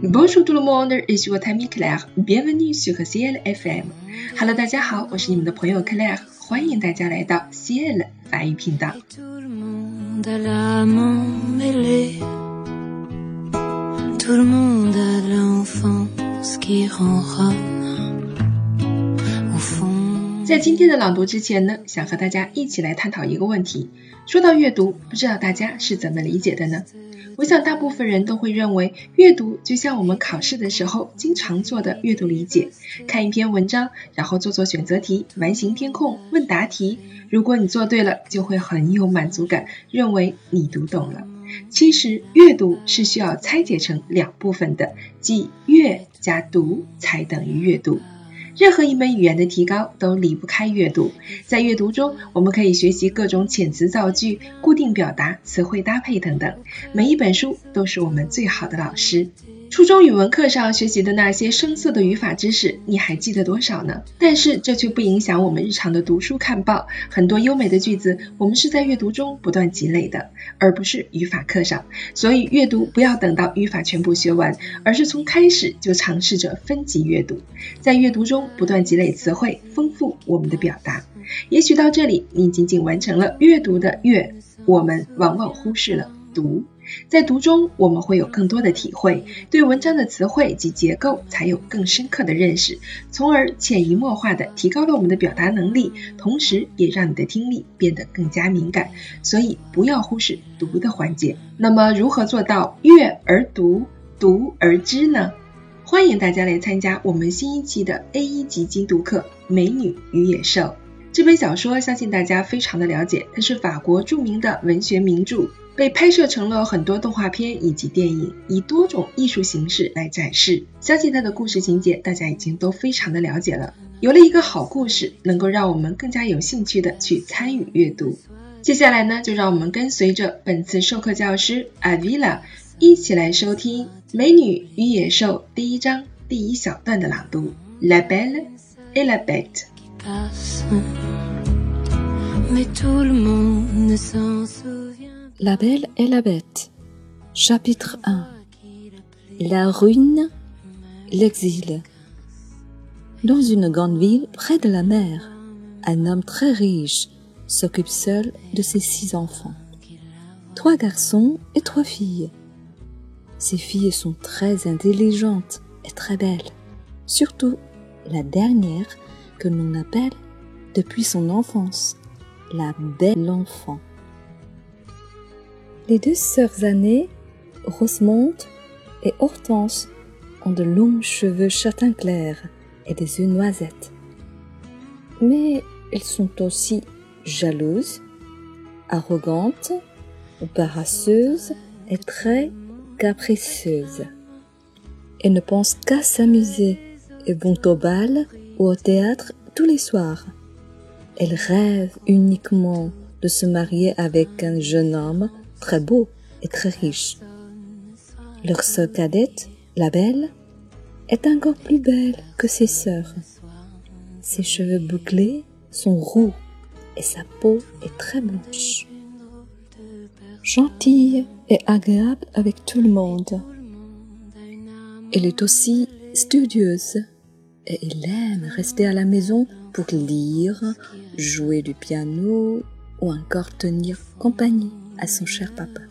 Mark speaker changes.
Speaker 1: Bonjour tout le monde, ici votre ami Claire. Bienvenue sur Ciel FM. Hello，大家好，我是你们的朋友 Claire，欢迎大家来到 Ciel 法语频道。
Speaker 2: Tout le monde a l'âme emmêlée. Tout le monde a l'enfance qui ronronne au fond.
Speaker 1: 在今天的朗读之前呢，想和大家一起来探讨一个问题。说到阅读，不知道大家是怎么理解的呢？我想大部分人都会认为，阅读就像我们考试的时候经常做的阅读理解，看一篇文章，然后做做选择题、完形填空、问答题。如果你做对了，就会很有满足感，认为你读懂了。其实阅读是需要拆解成两部分的，即阅加读才等于阅读。任何一门语言的提高都离不开阅读。在阅读中，我们可以学习各种遣词造句、固定表达、词汇搭配等等。每一本书都是我们最好的老师。初中语文课上学习的那些生涩的语法知识，你还记得多少呢？但是这却不影响我们日常的读书看报。很多优美的句子，我们是在阅读中不断积累的，而不是语法课上。所以阅读不要等到语法全部学完，而是从开始就尝试着分级阅读，在阅读中不断积累词汇，丰富我们的表达。也许到这里，你仅仅完成了阅读的阅，我们往往忽视了读。在读中，我们会有更多的体会，对文章的词汇及结构才有更深刻的认识，从而潜移默化地提高了我们的表达能力，同时也让你的听力变得更加敏感。所以，不要忽视读的环节。那么，如何做到阅而读，读而知呢？欢迎大家来参加我们新一期的 A 一级精读课《美女与野兽》这本小说，相信大家非常的了解，它是法国著名的文学名著。被拍摄成了很多动画片以及电影，以多种艺术形式来展示。相信它的故事情节大家已经都非常的了解了。有了一个好故事，能够让我们更加有兴趣的去参与阅读。接下来呢，就让我们跟随着本次授课教师 Avila 一起来收听《美女与野兽》第一章第一小段的朗读：La belle et la bête。
Speaker 3: La Belle et la Bête. Chapitre 1 La ruine, l'exil. Dans une grande ville près de la mer, un homme très riche s'occupe seul de ses six enfants. Trois garçons et trois filles. Ces filles sont très intelligentes et très belles. Surtout la dernière que l'on appelle depuis son enfance la belle enfant. Les deux sœurs aînées, Rosemonde et Hortense, ont de longs cheveux châtain clair et des yeux noisettes. Mais elles sont aussi jalouses, arrogantes, paresseuses et très capricieuses. Elles ne pensent qu'à s'amuser et vont au bal ou au théâtre tous les soirs. Elles rêvent uniquement de se marier avec un jeune homme très beau et très riche. Leur sœur cadette, la belle, est encore plus belle que ses sœurs. Ses cheveux bouclés sont roux et sa peau est très blanche. Gentille et agréable avec tout le monde. Elle est aussi studieuse et il aime rester à la maison pour lire, jouer du piano ou encore tenir compagnie à son cher papa.